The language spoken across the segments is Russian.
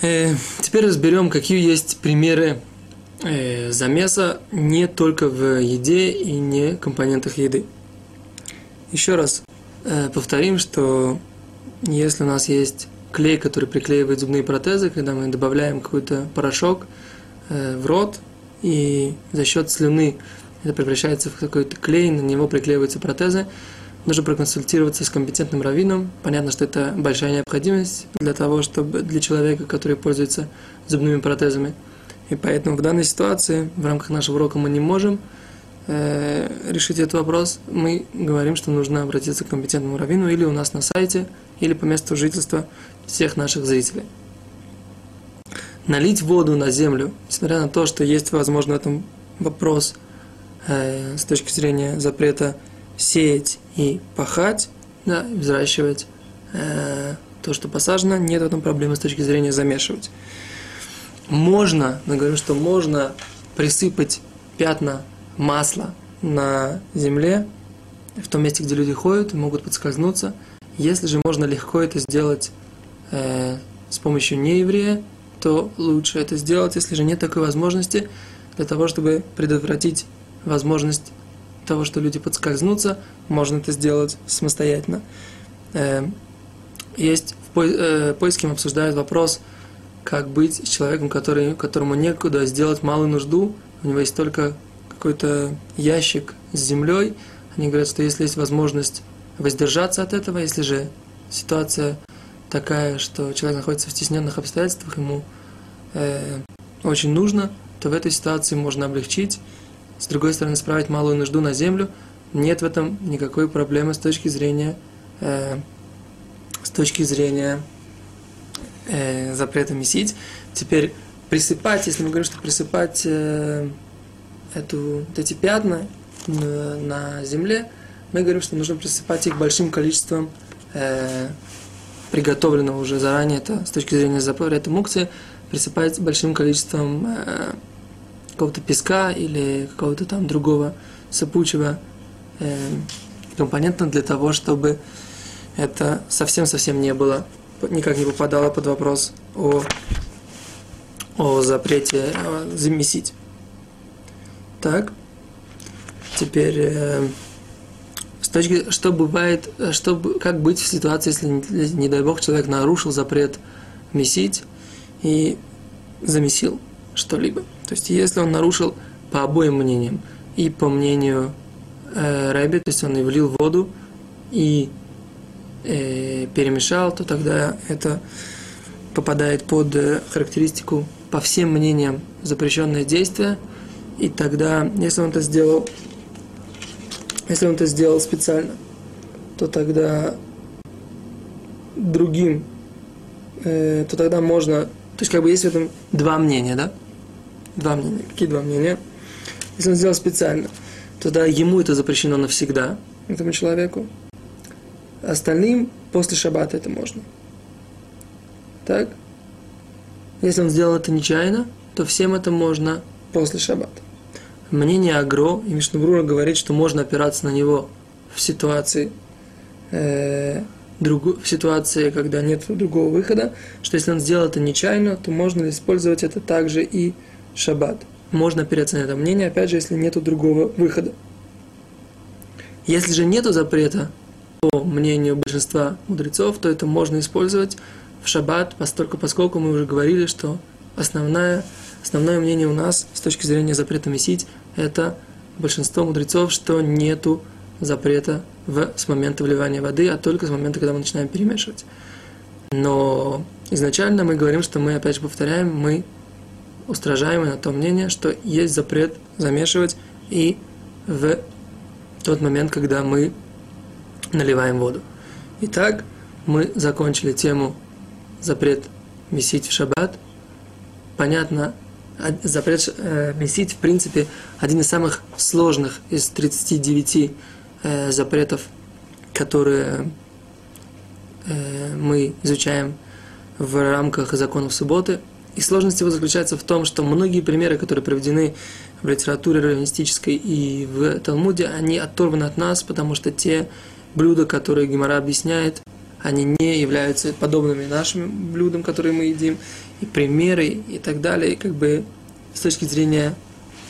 Э, теперь разберем, какие есть примеры э, замеса не только в еде и не компонентах еды. Еще раз э, повторим, что если у нас есть клей, который приклеивает зубные протезы, когда мы добавляем какой-то порошок в рот, и за счет слюны это превращается в какой-то клей, на него приклеиваются протезы, нужно проконсультироваться с компетентным раввином. Понятно, что это большая необходимость для того, чтобы для человека, который пользуется зубными протезами. И поэтому в данной ситуации, в рамках нашего урока мы не можем э, решить этот вопрос. Мы говорим, что нужно обратиться к компетентному раввину или у нас на сайте, или по месту жительства всех наших зрителей. Налить воду на землю, несмотря на то, что есть, возможно, в этом вопрос э, с точки зрения запрета сеять и пахать, да, взращивать э, то, что посажено, нет в этом проблемы с точки зрения замешивать. Можно, мы говорим, что можно присыпать пятна масла на земле, в том месте, где люди ходят, могут подскользнуться. Если же можно легко это сделать э, с помощью нееврея, то лучше это сделать, если же нет такой возможности, для того, чтобы предотвратить возможность того, что люди подскользнутся, можно это сделать самостоятельно. Э, есть в э, поиске обсуждают вопрос, как быть с человеком, который, которому некуда сделать малую нужду, у него есть только какой-то ящик с землей. Они говорят, что если есть возможность воздержаться от этого, если же ситуация такая, что человек находится в стесненных обстоятельствах, ему э, очень нужно, то в этой ситуации можно облегчить с другой стороны, справить малую нужду на землю, нет в этом никакой проблемы с точки зрения, э, с точки зрения э, запрета месить. Теперь присыпать, если мы говорим, что присыпать э, эту, вот эти пятна на, на земле, мы говорим, что нужно присыпать их большим количеством э, приготовленного уже заранее, это с точки зрения запрета мукции, присыпать большим количеством э, какого-то песка или какого-то там другого сыпучего э, компонента для того, чтобы это совсем-совсем не было, никак не попадало под вопрос о, о запрете о замесить. Так, теперь э, с точки, что бывает, что, как быть в ситуации, если, не дай бог, человек нарушил запрет месить и замесил что-либо. То есть, если он нарушил по обоим мнениям, и по мнению э, Рэби, то есть он и влил воду, и э, перемешал, то тогда это попадает под э, характеристику по всем мнениям запрещенное действие, и тогда, если он это сделал, если он это сделал специально, то тогда другим, э, то тогда можно, то есть как бы есть в этом два мнения, да? Два мнения. Какие два мнения? Если он сделал специально, тогда ему это запрещено навсегда, этому человеку. Остальным после шаббата это можно. Так? Если он сделал это нечаянно, то всем это можно после шаббата. Мнение Агро и Мишнабрура говорит, что можно опираться на него в ситуации, э, другу, в ситуации, когда нет другого выхода, что если он сделал это нечаянно, то можно использовать это также и шаббат. Можно на это мнение, опять же, если нет другого выхода. Если же нет запрета, по мнению большинства мудрецов, то это можно использовать в шаббат, поскольку, поскольку мы уже говорили, что основное, основное мнение у нас с точки зрения запрета месить, это большинство мудрецов, что нету запрета в, с момента вливания воды, а только с момента, когда мы начинаем перемешивать. Но изначально мы говорим, что мы, опять же повторяем, мы устражаемы на то мнение, что есть запрет замешивать и в тот момент, когда мы наливаем воду. Итак, мы закончили тему запрет месить в шаббат. Понятно, запрет э, месить, в принципе, один из самых сложных из 39 э, запретов, которые э, мы изучаем в рамках законов субботы – и сложность его заключается в том, что многие примеры, которые приведены в литературе раввинистической и в Талмуде, они оторваны от нас, потому что те блюда, которые Гемора объясняет, они не являются подобными нашим блюдам, которые мы едим. и примеры и так далее. И как бы с точки зрения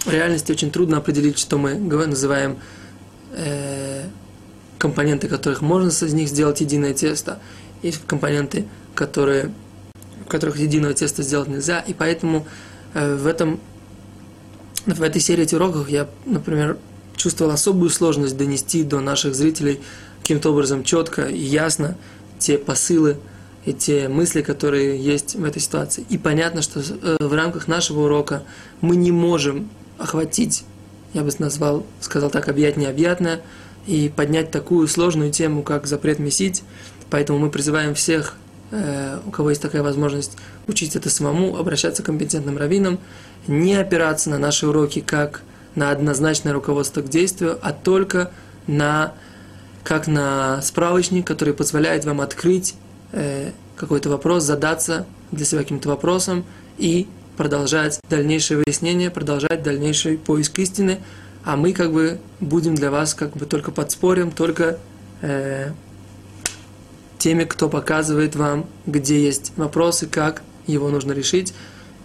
реальности очень трудно определить, что мы называем э, компоненты, которых можно из них сделать единое тесто, и компоненты, которые, в которых единого теста сделать нельзя. И поэтому э, в этом в этой серии этих уроков я, например, чувствовал особую сложность донести до наших зрителей каким-то образом четко и ясно те посылы и те мысли, которые есть в этой ситуации. И понятно, что э, в рамках нашего урока мы не можем охватить, я бы назвал, сказал так, объять необъятное, и поднять такую сложную тему, как запрет месить. Поэтому мы призываем всех, у кого есть такая возможность, учить это самому, обращаться к компетентным раввинам, не опираться на наши уроки как на однозначное руководство к действию, а только на как на справочник, который позволяет вам открыть э, какой-то вопрос, задаться для себя каким-то вопросом и продолжать дальнейшее выяснение, продолжать дальнейший поиск истины, а мы как бы будем для вас как бы только подспорим, только э, теми, кто показывает вам, где есть вопросы, как его нужно решить.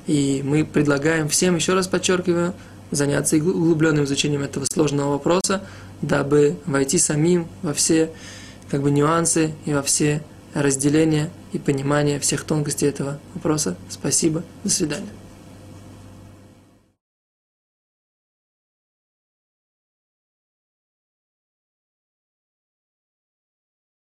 И мы предлагаем всем, еще раз подчеркиваю, заняться углубленным изучением этого сложного вопроса, дабы войти самим во все как бы, нюансы и во все разделения и понимание всех тонкостей этого вопроса. Спасибо. До свидания.